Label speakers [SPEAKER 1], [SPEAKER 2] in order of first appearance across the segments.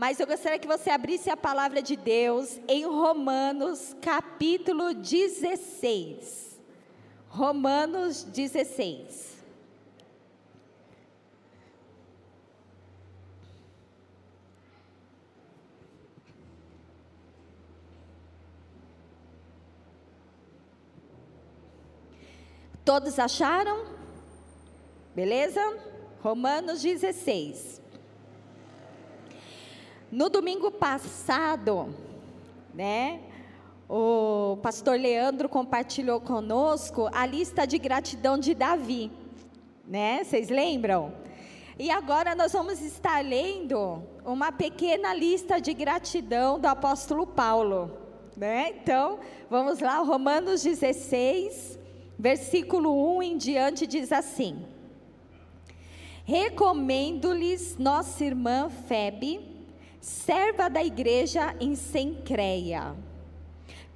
[SPEAKER 1] Mas eu gostaria que você abrisse a palavra de Deus em Romanos, capítulo 16. Romanos 16. Todos acharam? Beleza? Romanos 16. No domingo passado, né, o pastor Leandro compartilhou conosco a lista de gratidão de Davi, né? Vocês lembram? E agora nós vamos estar lendo uma pequena lista de gratidão do apóstolo Paulo, né? Então, vamos lá, Romanos 16, versículo 1 em diante diz assim: Recomendo-lhes nossa irmã Febe, serva da igreja em Sencreia.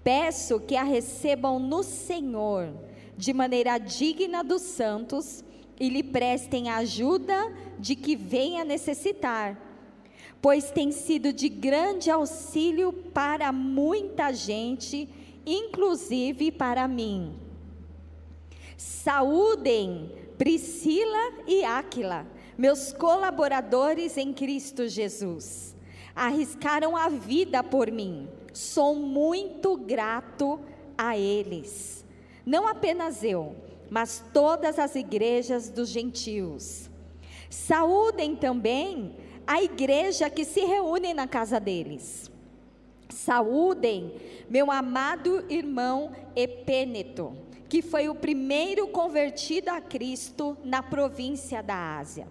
[SPEAKER 1] Peço que a recebam no Senhor, de maneira digna dos santos, e lhe prestem ajuda de que venha necessitar, pois tem sido de grande auxílio para muita gente, inclusive para mim. Saúdem Priscila e Áquila, meus colaboradores em Cristo Jesus arriscaram a vida por mim. Sou muito grato a eles. Não apenas eu, mas todas as igrejas dos gentios. Saúdem também a igreja que se reúne na casa deles. Saúdem meu amado irmão Epêneto, que foi o primeiro convertido a Cristo na província da Ásia.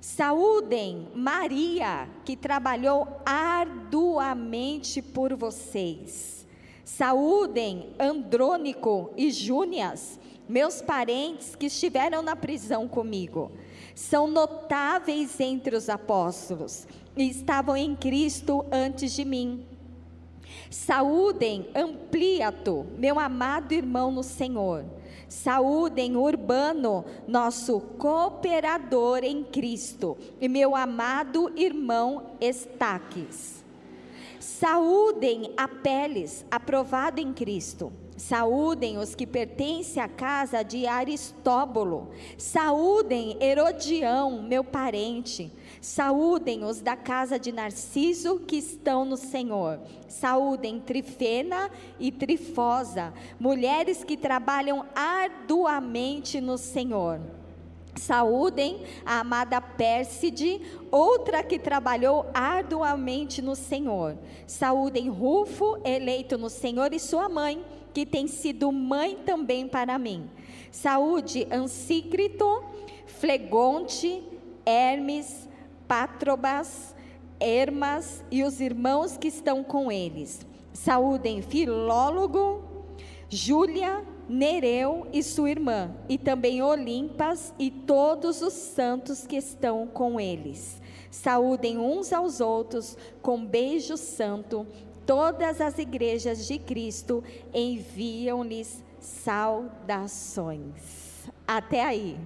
[SPEAKER 1] Saúdem Maria, que trabalhou arduamente por vocês. Saúdem Andrônico e Júnias, meus parentes que estiveram na prisão comigo. São notáveis entre os apóstolos e estavam em Cristo antes de mim. Saúdem Ampliato, meu amado irmão no Senhor. Saúdem Urbano, nosso cooperador em Cristo, e meu amado irmão Estaques. Saúdem Apeles, aprovado em Cristo. Saúdem os que pertencem à casa de Aristóbulo. Saúdem Herodião, meu parente. Saúdem os da casa de Narciso que estão no Senhor. Saúdem Trifena e Trifosa, mulheres que trabalham arduamente no Senhor. Saúdem a amada Pérside, outra que trabalhou arduamente no Senhor. Saúdem Rufo, eleito no Senhor, e sua mãe, que tem sido mãe também para mim. Saúde Ansícrito, Flegonte, Hermes, Pátrobas, Hermas e os irmãos que estão com eles. Saúdem Filólogo, Júlia, Nereu e sua irmã, e também Olimpas e todos os santos que estão com eles. Saúdem uns aos outros com beijo santo. Todas as igrejas de Cristo enviam-lhes saudações. Até aí.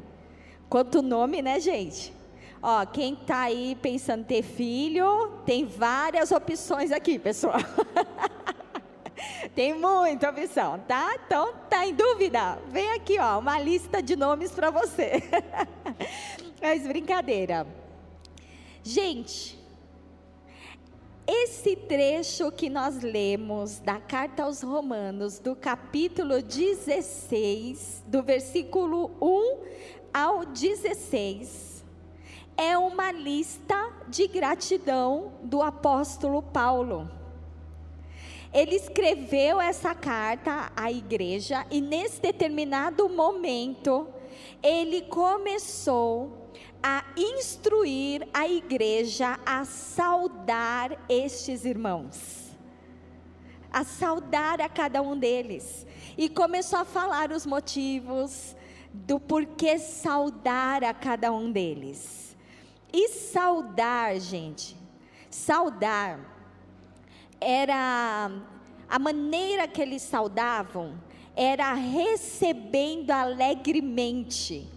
[SPEAKER 1] Quanto nome, né, gente? Ó, quem está aí pensando ter filho, tem várias opções aqui, pessoal. tem muita opção, tá? Então, tá em dúvida? Vem aqui, ó, uma lista de nomes para você. Mas brincadeira. Gente, esse trecho que nós lemos da carta aos Romanos, do capítulo 16, do versículo 1 ao 16, é uma lista de gratidão do apóstolo Paulo. Ele escreveu essa carta à igreja e, nesse determinado momento, ele começou a instruir a igreja a saudar estes irmãos, a saudar a cada um deles, e começou a falar os motivos do porquê saudar a cada um deles. E saudar, gente, saudar era a maneira que eles saudavam era recebendo alegremente.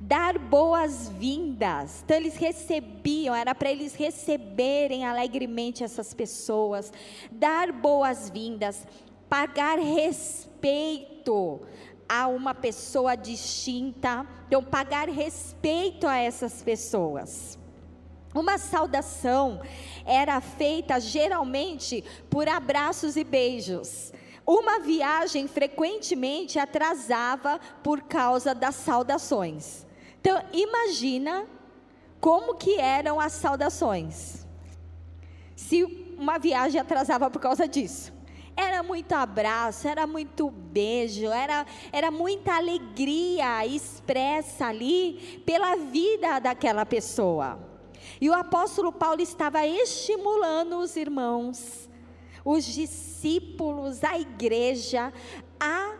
[SPEAKER 1] Dar boas-vindas. Então eles recebiam, era para eles receberem alegremente essas pessoas, dar boas-vindas, pagar respeito a uma pessoa distinta, então pagar respeito a essas pessoas. Uma saudação era feita geralmente por abraços e beijos. Uma viagem frequentemente atrasava por causa das saudações. Então, imagina como que eram as saudações. Se uma viagem atrasava por causa disso. Era muito abraço, era muito beijo, era, era muita alegria expressa ali pela vida daquela pessoa. E o apóstolo Paulo estava estimulando os irmãos, os discípulos, a igreja, a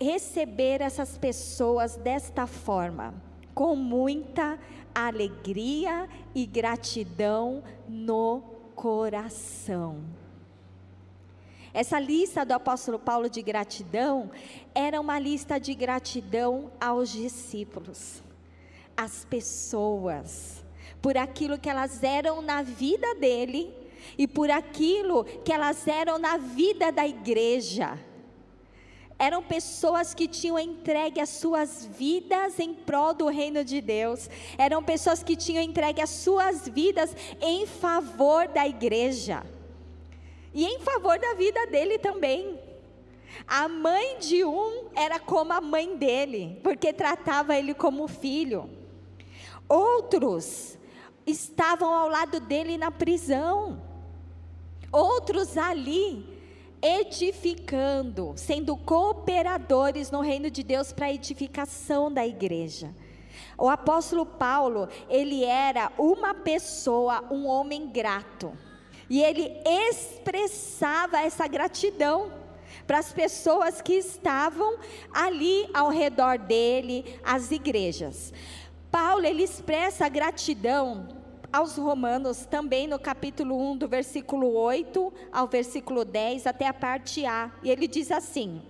[SPEAKER 1] receber essas pessoas desta forma, com muita alegria e gratidão no coração. Essa lista do apóstolo Paulo de gratidão era uma lista de gratidão aos discípulos, às pessoas, por aquilo que elas eram na vida dele e por aquilo que elas eram na vida da igreja. Eram pessoas que tinham entregue as suas vidas em prol do reino de Deus. Eram pessoas que tinham entregue as suas vidas em favor da igreja e em favor da vida dele também. A mãe de um era como a mãe dele, porque tratava ele como filho. Outros estavam ao lado dele na prisão. Outros ali edificando, sendo cooperadores no reino de Deus para a edificação da igreja. O apóstolo Paulo, ele era uma pessoa, um homem grato. E ele expressava essa gratidão para as pessoas que estavam ali ao redor dele, as igrejas. Paulo ele expressa gratidão aos romanos também no capítulo 1 do versículo 8 ao versículo 10 até a parte A. E ele diz assim: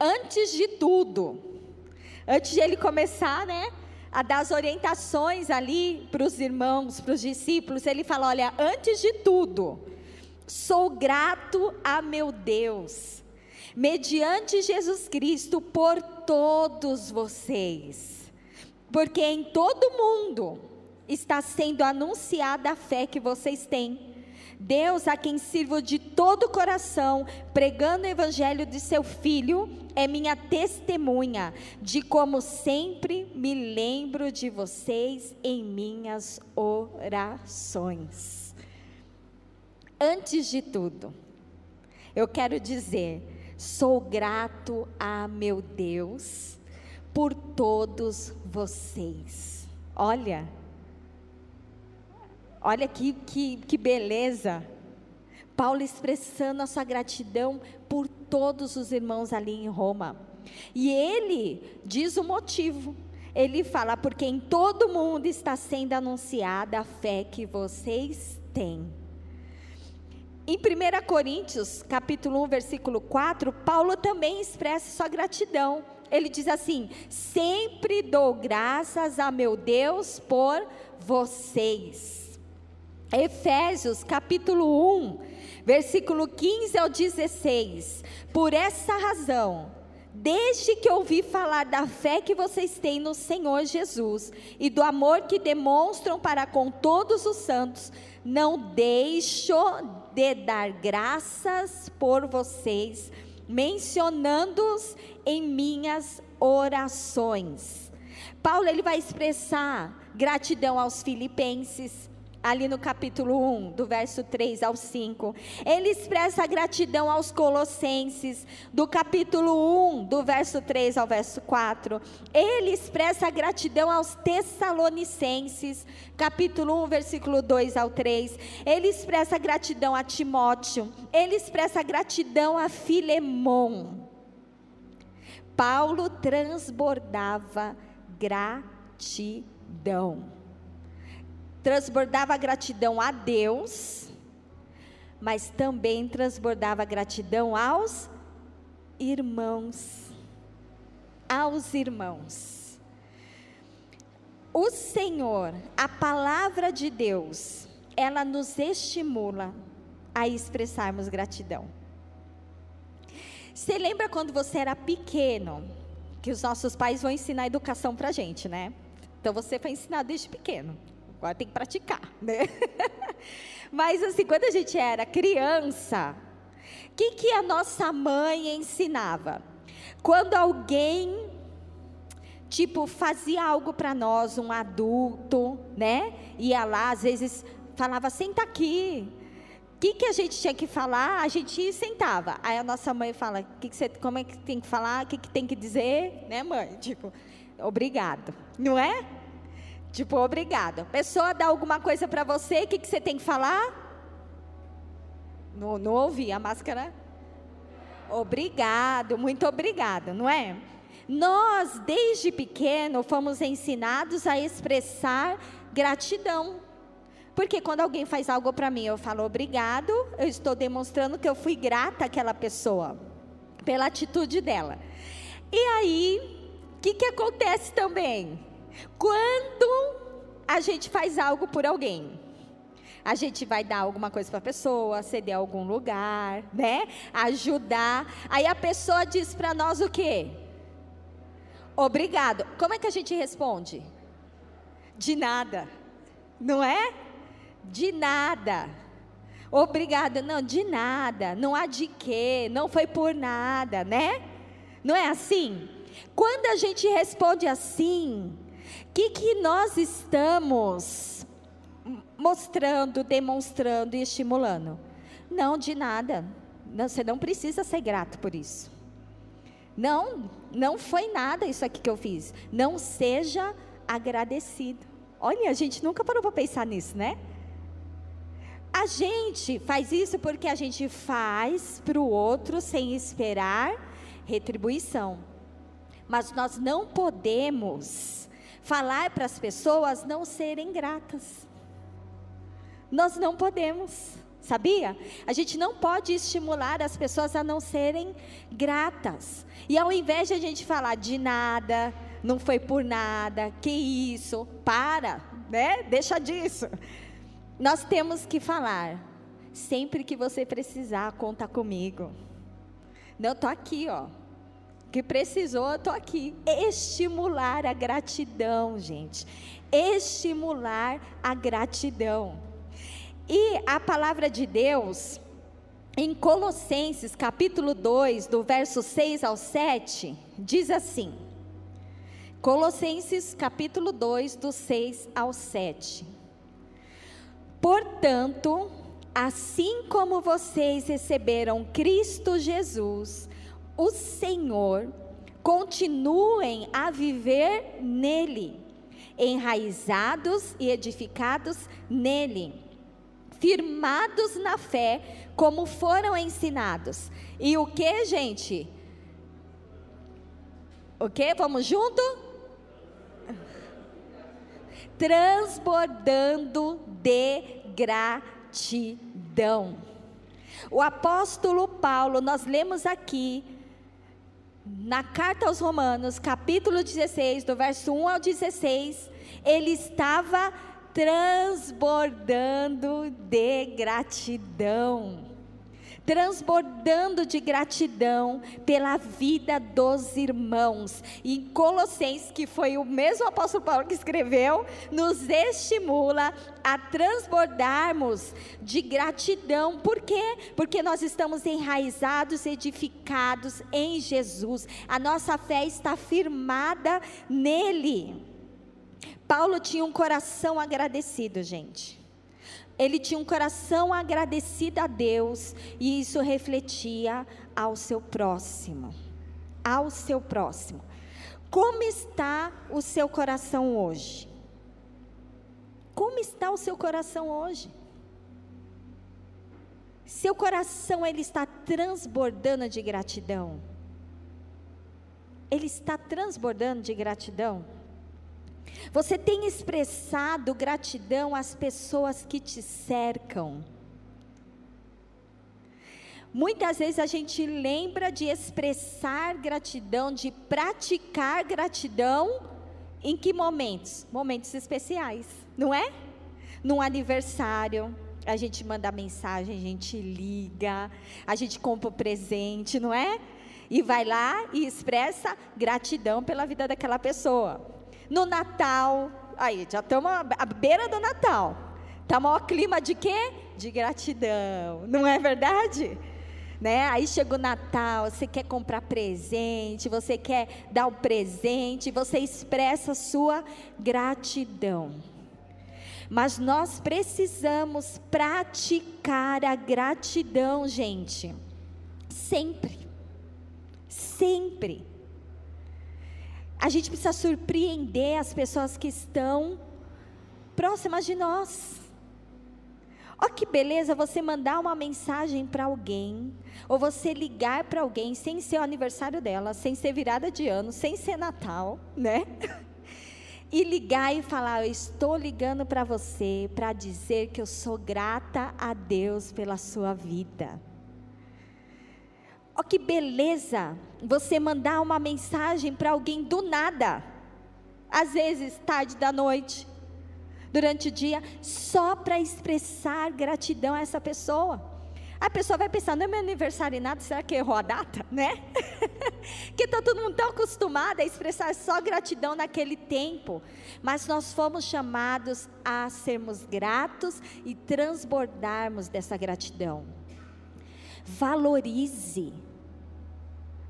[SPEAKER 1] Antes de tudo, antes de ele começar, né, a dar as orientações ali para os irmãos, para os discípulos, ele fala: olha, antes de tudo, sou grato a meu Deus, mediante Jesus Cristo, por todos vocês, porque em todo mundo está sendo anunciada a fé que vocês têm. Deus, a quem sirvo de todo o coração, pregando o evangelho de seu filho, é minha testemunha de como sempre me lembro de vocês em minhas orações. Antes de tudo, eu quero dizer, sou grato a meu Deus por todos vocês. Olha, Olha que, que, que beleza. Paulo expressando a sua gratidão por todos os irmãos ali em Roma. E ele diz o motivo. Ele fala: porque em todo mundo está sendo anunciada a fé que vocês têm. Em 1 Coríntios, capítulo 1, versículo 4, Paulo também expressa sua gratidão. Ele diz assim: Sempre dou graças a meu Deus por vocês. Efésios capítulo 1, versículo 15 ao 16. Por essa razão, desde que ouvi falar da fé que vocês têm no Senhor Jesus e do amor que demonstram para com todos os santos, não deixo de dar graças por vocês, mencionando-os em minhas orações. Paulo ele vai expressar gratidão aos filipenses, ali no capítulo 1, do verso 3 ao 5. Ele expressa gratidão aos Colossenses, do capítulo 1, do verso 3 ao verso 4. Ele expressa gratidão aos Tessalonicenses, capítulo 1, versículo 2 ao 3. Ele expressa gratidão a Timóteo. Ele expressa gratidão a Filemon. Paulo transbordava gratidão transbordava gratidão a Deus, mas também transbordava gratidão aos irmãos. Aos irmãos. O Senhor, a palavra de Deus, ela nos estimula a expressarmos gratidão. Você lembra quando você era pequeno, que os nossos pais vão ensinar educação para gente, né? Então você foi ensinado desde pequeno. Agora tem que praticar, né? Mas assim, quando a gente era criança, o que, que a nossa mãe ensinava? Quando alguém, tipo, fazia algo para nós, um adulto, né? Ia lá, às vezes falava, senta aqui. O que, que a gente tinha que falar? A gente sentava. Aí a nossa mãe fala, que que você, como é que tem que falar? O que, que tem que dizer? Né, mãe? Tipo, obrigado. Não é? Tipo, obrigado. A pessoa dá alguma coisa para você, o que, que você tem que falar? Não, não ouvi a máscara. Obrigado, muito obrigado, não é? Nós, desde pequeno, fomos ensinados a expressar gratidão. Porque quando alguém faz algo para mim, eu falo obrigado, eu estou demonstrando que eu fui grata àquela pessoa, pela atitude dela. E aí, o que, que acontece também? Quando a gente faz algo por alguém, a gente vai dar alguma coisa para a pessoa, ceder algum lugar, né? Ajudar. Aí a pessoa diz para nós o quê? Obrigado. Como é que a gente responde? De nada. Não é? De nada. Obrigada. Não, de nada. Não há de quê. Não foi por nada, né? Não é assim? Quando a gente responde assim, o que, que nós estamos mostrando, demonstrando e estimulando? Não, de nada. Não, você não precisa ser grato por isso. Não, não foi nada isso aqui que eu fiz. Não seja agradecido. Olha, a gente nunca parou para pensar nisso, né? A gente faz isso porque a gente faz para o outro sem esperar retribuição. Mas nós não podemos falar para as pessoas não serem gratas. Nós não podemos, sabia? A gente não pode estimular as pessoas a não serem gratas. E ao invés de a gente falar de nada, não foi por nada, que isso, para, né? Deixa disso. Nós temos que falar, sempre que você precisar, conta comigo. Não, estou aqui, ó que precisou, eu estou aqui. Estimular a gratidão, gente. Estimular a gratidão. E a palavra de Deus, em Colossenses capítulo 2, do verso 6 ao 7, diz assim: Colossenses capítulo 2, do 6 ao 7. Portanto, assim como vocês receberam Cristo Jesus, o Senhor, continuem a viver nele, enraizados e edificados nele, firmados na fé, como foram ensinados. E o que, gente? O que? Vamos junto? Transbordando de gratidão. O apóstolo Paulo, nós lemos aqui, na carta aos Romanos, capítulo 16, do verso 1 ao 16, ele estava transbordando de gratidão. Transbordando de gratidão pela vida dos irmãos. E Colossenses, que foi o mesmo apóstolo Paulo que escreveu, nos estimula a transbordarmos de gratidão. Por quê? Porque nós estamos enraizados, edificados em Jesus. A nossa fé está firmada nele. Paulo tinha um coração agradecido, gente. Ele tinha um coração agradecido a Deus e isso refletia ao seu próximo. Ao seu próximo. Como está o seu coração hoje? Como está o seu coração hoje? Seu coração ele está transbordando de gratidão. Ele está transbordando de gratidão. Você tem expressado gratidão às pessoas que te cercam. Muitas vezes a gente lembra de expressar gratidão, de praticar gratidão Em que momentos? Momentos especiais, não é? Num aniversário, a gente manda mensagem, a gente liga, a gente compra o presente, não é? E vai lá e expressa gratidão pela vida daquela pessoa. No Natal, aí já estamos à beira do Natal. Está maior clima de quê? De gratidão, não é verdade? Né? Aí chega o Natal, você quer comprar presente, você quer dar o presente, você expressa sua gratidão. Mas nós precisamos praticar a gratidão, gente. Sempre. Sempre. A gente precisa surpreender as pessoas que estão próximas de nós. Olha que beleza você mandar uma mensagem para alguém, ou você ligar para alguém sem ser o aniversário dela, sem ser virada de ano, sem ser Natal, né? E ligar e falar: Eu estou ligando para você para dizer que eu sou grata a Deus pela sua vida. Olha que beleza você mandar uma mensagem para alguém do nada, às vezes tarde da noite, durante o dia, só para expressar gratidão a essa pessoa. A pessoa vai pensar, não é meu aniversário e nada, será que errou a data, né? que está todo mundo tão acostumado a expressar só gratidão naquele tempo. Mas nós fomos chamados a sermos gratos e transbordarmos dessa gratidão. Valorize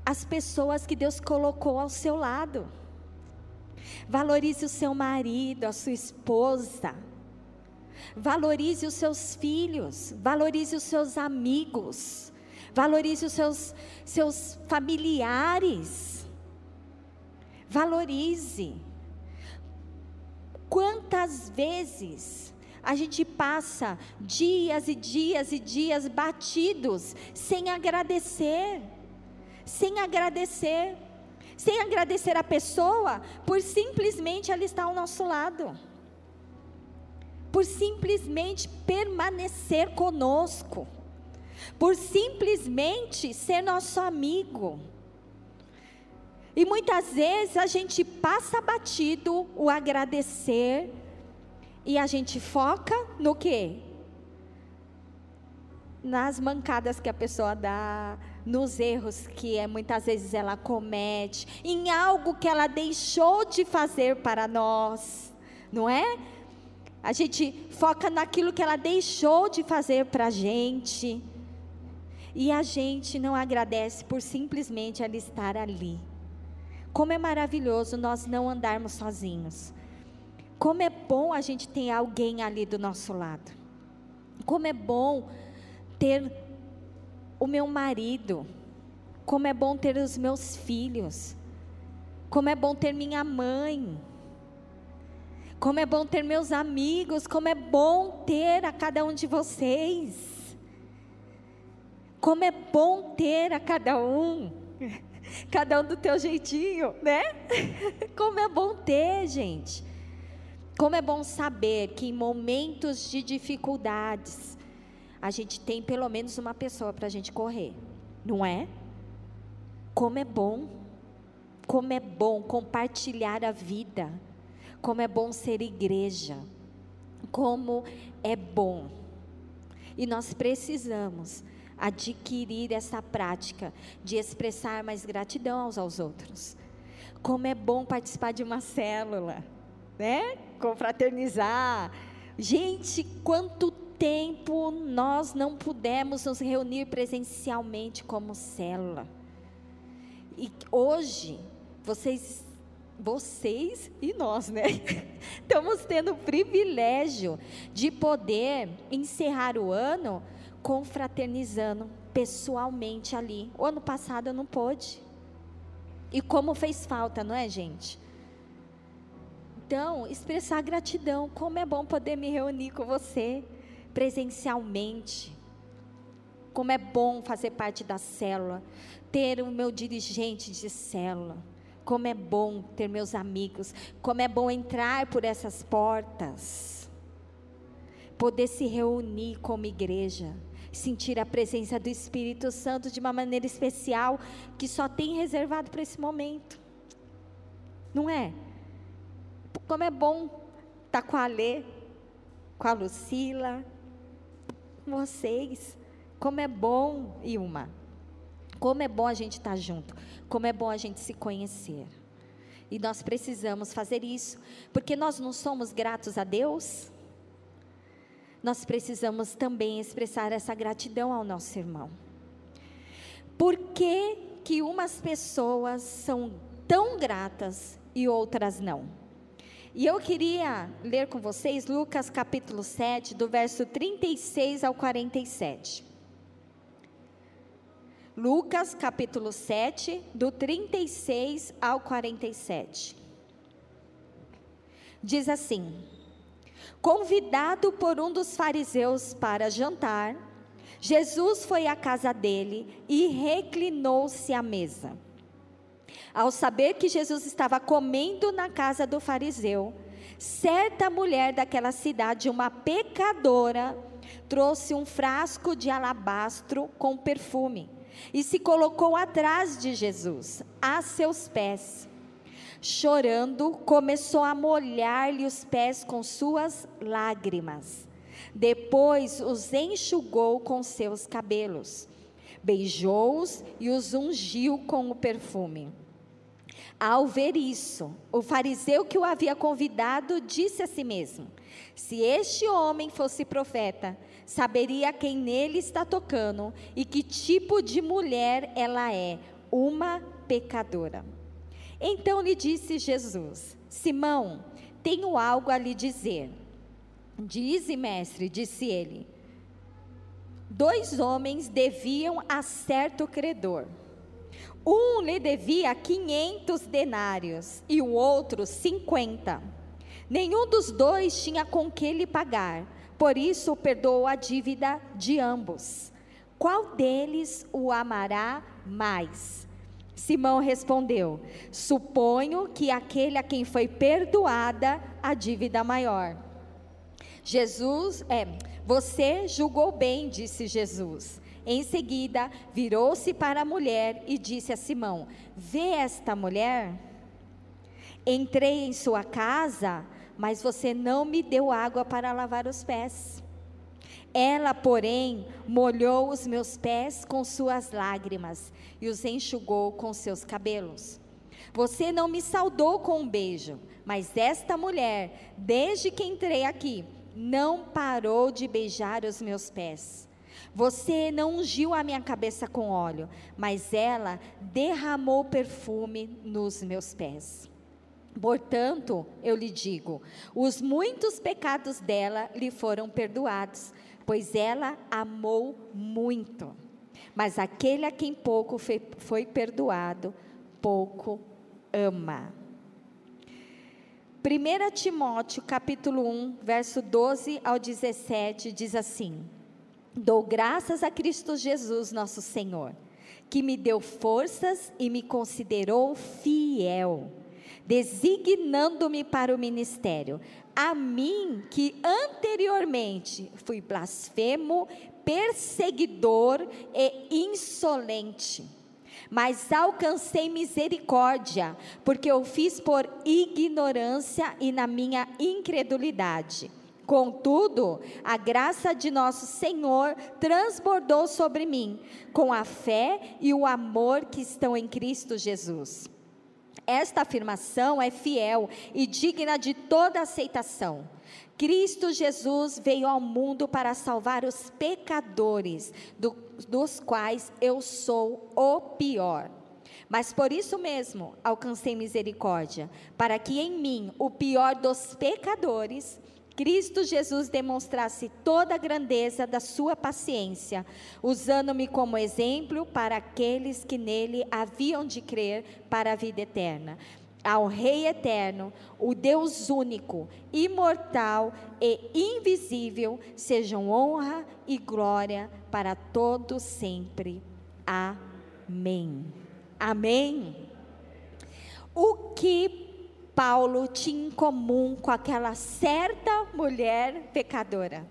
[SPEAKER 1] as pessoas que Deus colocou ao seu lado. Valorize o seu marido, a sua esposa. Valorize os seus filhos, valorize os seus amigos, valorize os seus, seus familiares. Valorize. Quantas vezes a gente passa dias e dias e dias batidos sem agradecer, sem agradecer sem agradecer a pessoa por simplesmente ela estar ao nosso lado, por simplesmente permanecer conosco, por simplesmente ser nosso amigo. E muitas vezes a gente passa batido o agradecer e a gente foca no quê? Nas mancadas que a pessoa dá, nos erros que é, muitas vezes ela comete, em algo que ela deixou de fazer para nós, não é? A gente foca naquilo que ela deixou de fazer para a gente, e a gente não agradece por simplesmente ela estar ali. Como é maravilhoso nós não andarmos sozinhos. Como é bom a gente ter alguém ali do nosso lado. Como é bom ter o meu marido, como é bom ter os meus filhos, como é bom ter minha mãe, como é bom ter meus amigos, como é bom ter a cada um de vocês, como é bom ter a cada um, cada um do teu jeitinho, né? Como é bom ter, gente. Como é bom saber que em momentos de dificuldades, a gente tem pelo menos uma pessoa para a gente correr, não é? Como é bom, como é bom compartilhar a vida, como é bom ser igreja, como é bom. E nós precisamos adquirir essa prática de expressar mais gratidão aos aos outros. Como é bom participar de uma célula, né? Confraternizar. Gente, quanto tempo nós não pudemos nos reunir presencialmente como célula. E hoje, vocês, vocês e nós, né? Estamos tendo o privilégio de poder encerrar o ano confraternizando pessoalmente ali. O ano passado eu não pôde. E como fez falta, não é, gente? Então, expressar gratidão. Como é bom poder me reunir com você presencialmente. Como é bom fazer parte da célula, ter o meu dirigente de célula. Como é bom ter meus amigos, como é bom entrar por essas portas. Poder se reunir como igreja, sentir a presença do Espírito Santo de uma maneira especial que só tem reservado para esse momento. Não é? Como é bom estar tá com a Alê, com a Lucila, com vocês. Como é bom, Ilma. Como é bom a gente estar tá junto. Como é bom a gente se conhecer. E nós precisamos fazer isso, porque nós não somos gratos a Deus. Nós precisamos também expressar essa gratidão ao nosso irmão. Por que, que umas pessoas são tão gratas e outras não? E eu queria ler com vocês Lucas capítulo 7, do verso 36 ao 47. Lucas capítulo 7, do 36 ao 47. Diz assim: Convidado por um dos fariseus para jantar, Jesus foi à casa dele e reclinou-se à mesa. Ao saber que Jesus estava comendo na casa do fariseu, certa mulher daquela cidade, uma pecadora, trouxe um frasco de alabastro com perfume e se colocou atrás de Jesus, a seus pés. Chorando, começou a molhar-lhe os pés com suas lágrimas. Depois os enxugou com seus cabelos, beijou-os e os ungiu com o perfume. Ao ver isso, o fariseu que o havia convidado disse a si mesmo: Se este homem fosse profeta, saberia quem nele está tocando e que tipo de mulher ela é, uma pecadora. Então lhe disse Jesus: Simão, tenho algo a lhe dizer. Dize, mestre, disse ele. Dois homens deviam a certo credor. Um lhe devia 500 denários e o outro 50. Nenhum dos dois tinha com que lhe pagar, por isso perdoou a dívida de ambos. Qual deles o amará mais? Simão respondeu: Suponho que aquele a quem foi perdoada a dívida maior. Jesus, é, você julgou bem, disse Jesus. Em seguida, virou-se para a mulher e disse a Simão: Vê esta mulher? Entrei em sua casa, mas você não me deu água para lavar os pés. Ela, porém, molhou os meus pés com suas lágrimas e os enxugou com seus cabelos. Você não me saudou com um beijo, mas esta mulher, desde que entrei aqui, não parou de beijar os meus pés. Você não ungiu a minha cabeça com óleo, mas ela derramou perfume nos meus pés. Portanto, eu lhe digo: os muitos pecados dela lhe foram perdoados, pois ela amou muito. Mas aquele a quem pouco foi, foi perdoado, pouco ama. 1 Timóteo capítulo 1, verso 12 ao 17 diz assim: Dou graças a Cristo Jesus, nosso Senhor, que me deu forças e me considerou fiel, designando-me para o ministério. A mim, que anteriormente fui blasfemo, perseguidor e insolente. Mas alcancei misericórdia, porque eu fiz por ignorância e na minha incredulidade. Contudo, a graça de nosso Senhor transbordou sobre mim, com a fé e o amor que estão em Cristo Jesus. Esta afirmação é fiel e digna de toda aceitação. Cristo Jesus veio ao mundo para salvar os pecadores, do, dos quais eu sou o pior. Mas por isso mesmo alcancei misericórdia, para que em mim, o pior dos pecadores, Cristo Jesus demonstrasse toda a grandeza da sua paciência, usando-me como exemplo para aqueles que nele haviam de crer para a vida eterna. Ao Rei eterno, o Deus único, imortal e invisível, sejam honra e glória para todos sempre. Amém. Amém. O que Paulo tinha em comum com aquela certa mulher pecadora.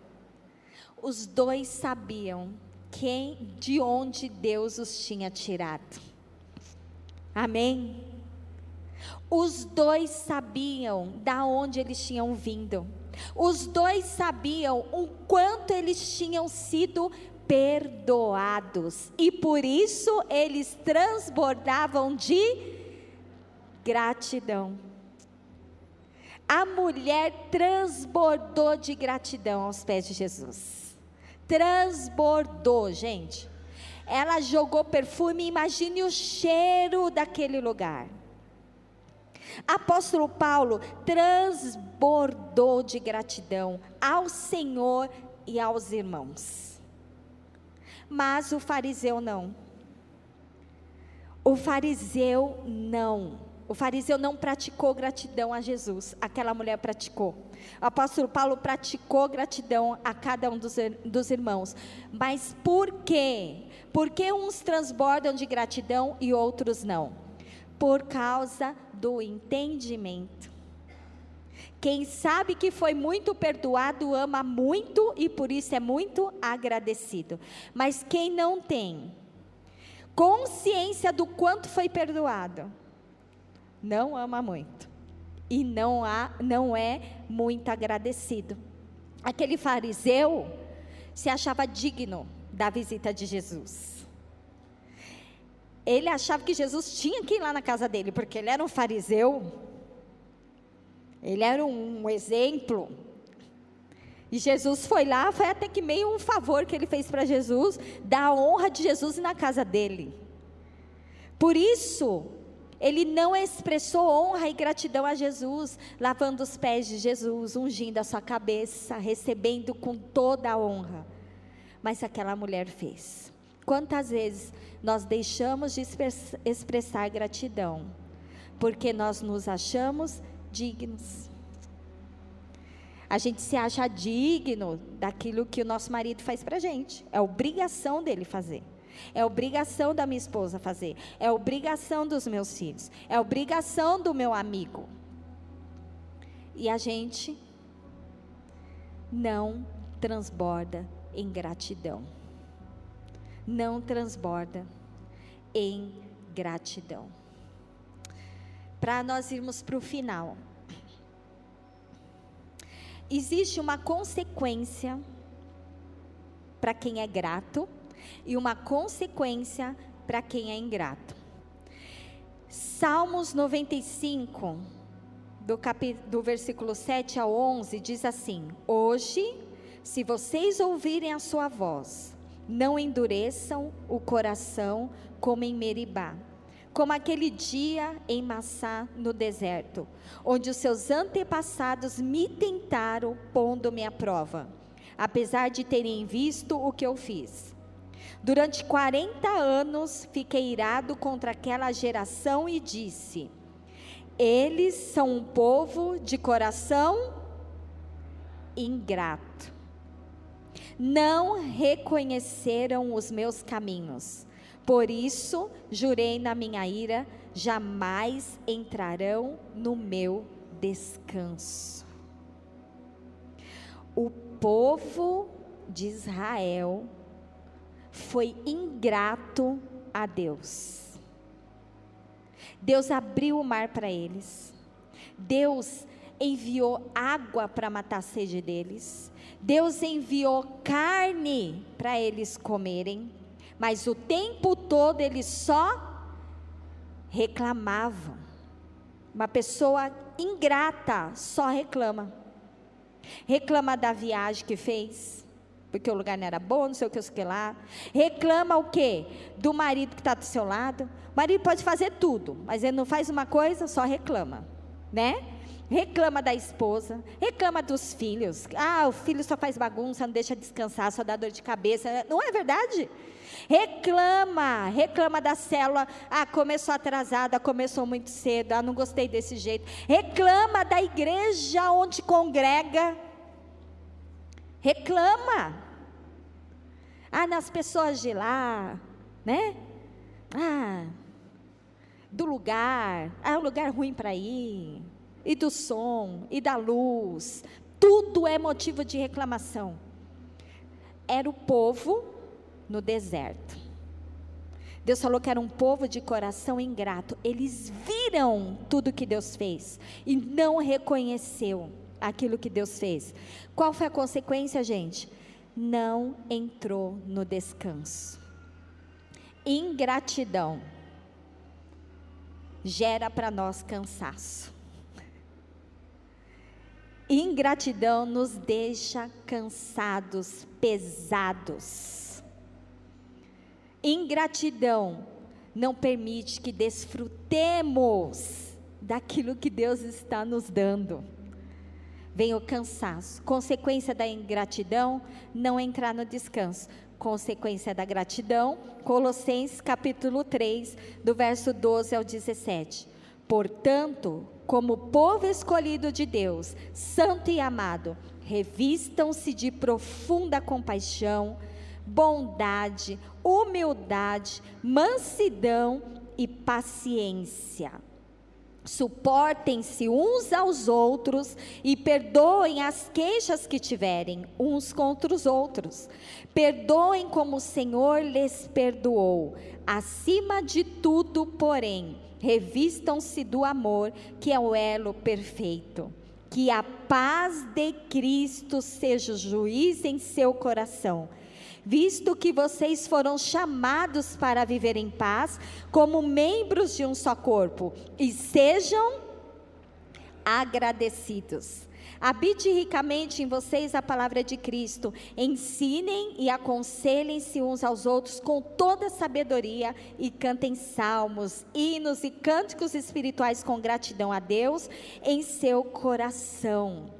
[SPEAKER 1] Os dois sabiam quem, de onde Deus os tinha tirado. Amém. Os dois sabiam da onde eles tinham vindo. Os dois sabiam o quanto eles tinham sido perdoados e por isso eles transbordavam de gratidão. A mulher transbordou de gratidão aos pés de Jesus. Transbordou, gente. Ela jogou perfume, imagine o cheiro daquele lugar. Apóstolo Paulo transbordou de gratidão ao Senhor e aos irmãos. Mas o fariseu não. O fariseu não. O fariseu não praticou gratidão a Jesus, aquela mulher praticou. O apóstolo Paulo praticou gratidão a cada um dos, dos irmãos. Mas por quê? Por que uns transbordam de gratidão e outros não? Por causa do entendimento. Quem sabe que foi muito perdoado ama muito e por isso é muito agradecido. Mas quem não tem consciência do quanto foi perdoado, não ama muito e não há, não é muito agradecido. Aquele fariseu se achava digno da visita de Jesus ele achava que Jesus tinha que ir lá na casa dele, porque ele era um fariseu, ele era um exemplo. E Jesus foi lá, foi até que meio um favor que ele fez para Jesus, da honra de Jesus na casa dele. Por isso, ele não expressou honra e gratidão a Jesus, lavando os pés de Jesus, ungindo a sua cabeça, recebendo com toda a honra. Mas aquela mulher fez. Quantas vezes nós deixamos de expressar gratidão, porque nós nos achamos dignos. A gente se acha digno daquilo que o nosso marido faz para a gente, é obrigação dele fazer. É obrigação da minha esposa fazer. É obrigação dos meus filhos. É obrigação do meu amigo. E a gente não transborda em gratidão não transborda em gratidão. Para nós irmos para o final. Existe uma consequência para quem é grato e uma consequência para quem é ingrato. Salmos 95, do, cap... do versículo 7 ao 11, diz assim: Hoje, se vocês ouvirem a sua voz, não endureçam o coração como em Meribá, como aquele dia em Massá no deserto, onde os seus antepassados me tentaram pondo-me à prova, apesar de terem visto o que eu fiz. Durante 40 anos fiquei irado contra aquela geração e disse: Eles são um povo de coração ingrato não reconheceram os meus caminhos. Por isso, jurei na minha ira, jamais entrarão no meu descanso. O povo de Israel foi ingrato a Deus. Deus abriu o mar para eles. Deus enviou água para matar a sede deles. Deus enviou carne para eles comerem, mas o tempo todo eles só reclamavam. Uma pessoa ingrata só reclama. Reclama da viagem que fez, porque o lugar não era bom, não sei o que, sei o que lá. Reclama o quê? Do marido que está do seu lado. O marido pode fazer tudo, mas ele não faz uma coisa, só reclama, né? Reclama da esposa, reclama dos filhos. Ah, o filho só faz bagunça, não deixa descansar, só dá dor de cabeça. Não é verdade? Reclama, reclama da célula. Ah, começou atrasada, começou muito cedo. Ah, não gostei desse jeito. Reclama da igreja onde congrega. Reclama. Ah, nas pessoas de lá, né? Ah, do lugar. Ah, é um lugar ruim para ir e do som, e da luz, tudo é motivo de reclamação. Era o povo no deserto. Deus falou que era um povo de coração ingrato. Eles viram tudo que Deus fez e não reconheceu aquilo que Deus fez. Qual foi a consequência, gente? Não entrou no descanso. Ingratidão gera para nós cansaço. Ingratidão nos deixa cansados, pesados. Ingratidão não permite que desfrutemos daquilo que Deus está nos dando. Vem o cansaço. Consequência da ingratidão, não entrar no descanso. Consequência da gratidão, Colossenses capítulo 3, do verso 12 ao 17. Portanto, como povo escolhido de Deus, santo e amado, revistam-se de profunda compaixão, bondade, humildade, mansidão e paciência. Suportem-se uns aos outros e perdoem as queixas que tiverem uns contra os outros. Perdoem como o Senhor lhes perdoou. Acima de tudo, porém, revistam-se do amor, que é o elo perfeito. Que a paz de Cristo seja o juiz em seu coração, visto que vocês foram chamados para viver em paz, como membros de um só corpo, e sejam agradecidos. Habite ricamente em vocês a palavra de Cristo. Ensinem e aconselhem-se uns aos outros com toda sabedoria e cantem salmos, hinos e cânticos espirituais com gratidão a Deus em seu coração.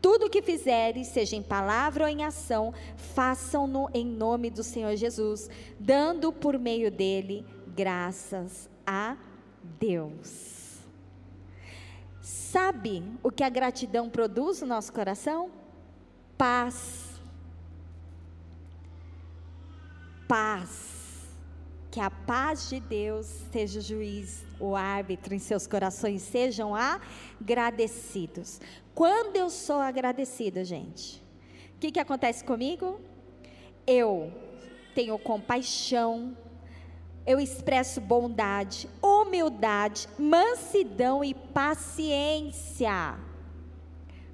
[SPEAKER 1] Tudo o que fizerem, seja em palavra ou em ação, façam-no em nome do Senhor Jesus, dando por meio dele graças a Deus. Sabe o que a gratidão produz no nosso coração? Paz. Paz. Que a paz de Deus seja o juiz, o árbitro em seus corações, sejam agradecidos. Quando eu sou agradecida, gente, o que, que acontece comigo? Eu tenho compaixão, eu expresso bondade, humildade, mansidão e paciência.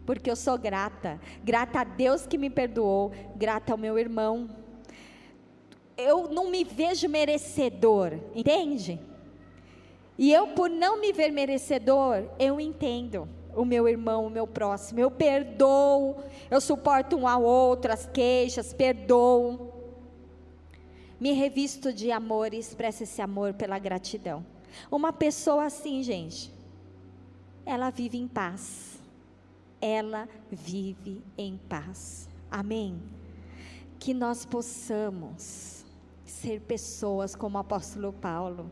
[SPEAKER 1] Porque eu sou grata, grata a Deus que me perdoou, grata ao meu irmão. Eu não me vejo merecedor, entende? E eu, por não me ver merecedor, eu entendo o meu irmão, o meu próximo. Eu perdoo, eu suporto um ao outro as queixas, perdoo. Me revisto de amor e expresso esse amor pela gratidão. Uma pessoa assim, gente, ela vive em paz. Ela vive em paz. Amém? Que nós possamos ser pessoas como o apóstolo Paulo.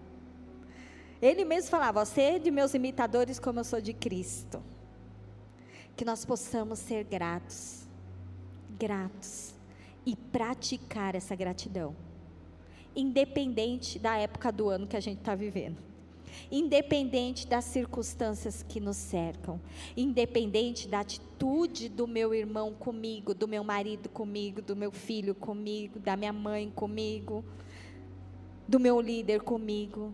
[SPEAKER 1] Ele mesmo falava: Você é de meus imitadores, como eu sou de Cristo. Que nós possamos ser gratos, gratos, e praticar essa gratidão independente da época do ano que a gente está vivendo, independente das circunstâncias que nos cercam, independente da atitude do meu irmão comigo, do meu marido comigo, do meu filho comigo, da minha mãe comigo, do meu líder comigo,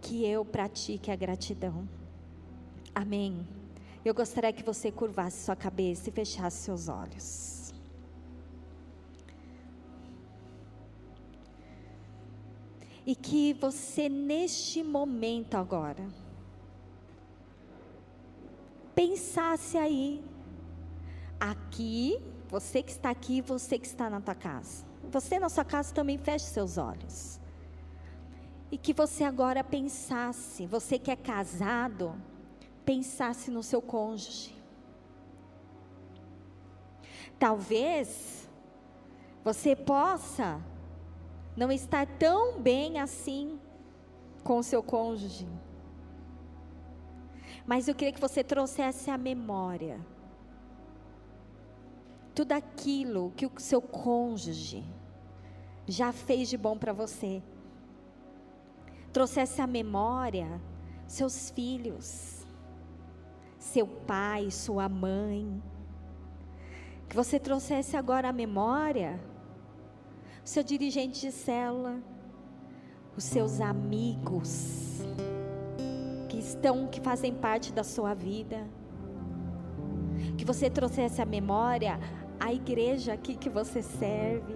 [SPEAKER 1] que eu pratique a gratidão. Amém. Eu gostaria que você curvasse sua cabeça e fechasse seus olhos. E que você, neste momento agora, pensasse aí, aqui, você que está aqui, você que está na tua casa. Você na sua casa também feche seus olhos. E que você agora pensasse, você que é casado, pensasse no seu cônjuge. Talvez você possa não estar tão bem assim com o seu cônjuge. Mas eu queria que você trouxesse a memória tudo aquilo que o seu cônjuge já fez de bom para você. Trouxesse a memória seus filhos, seu pai, sua mãe. Que você trouxesse agora a memória seu dirigente de célula, os seus amigos que estão, que fazem parte da sua vida. Que você trouxesse a memória a igreja aqui que você serve.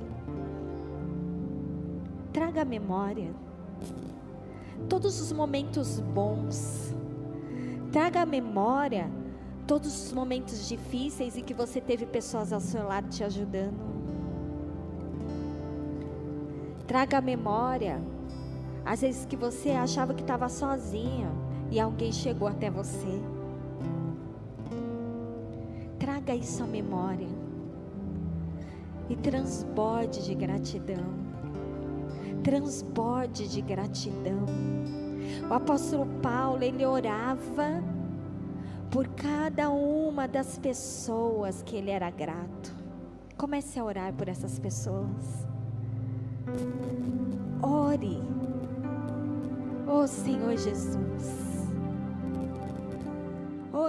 [SPEAKER 1] Traga a memória todos os momentos bons. Traga a memória todos os momentos difíceis e que você teve pessoas ao seu lado te ajudando. Traga a memória às vezes que você achava que estava sozinha e alguém chegou até você. Traga isso à memória e transborde de gratidão. Transborde de gratidão. O apóstolo Paulo, ele orava por cada uma das pessoas que ele era grato. Comece a orar por essas pessoas. Ore. Oh Senhor Jesus. Oh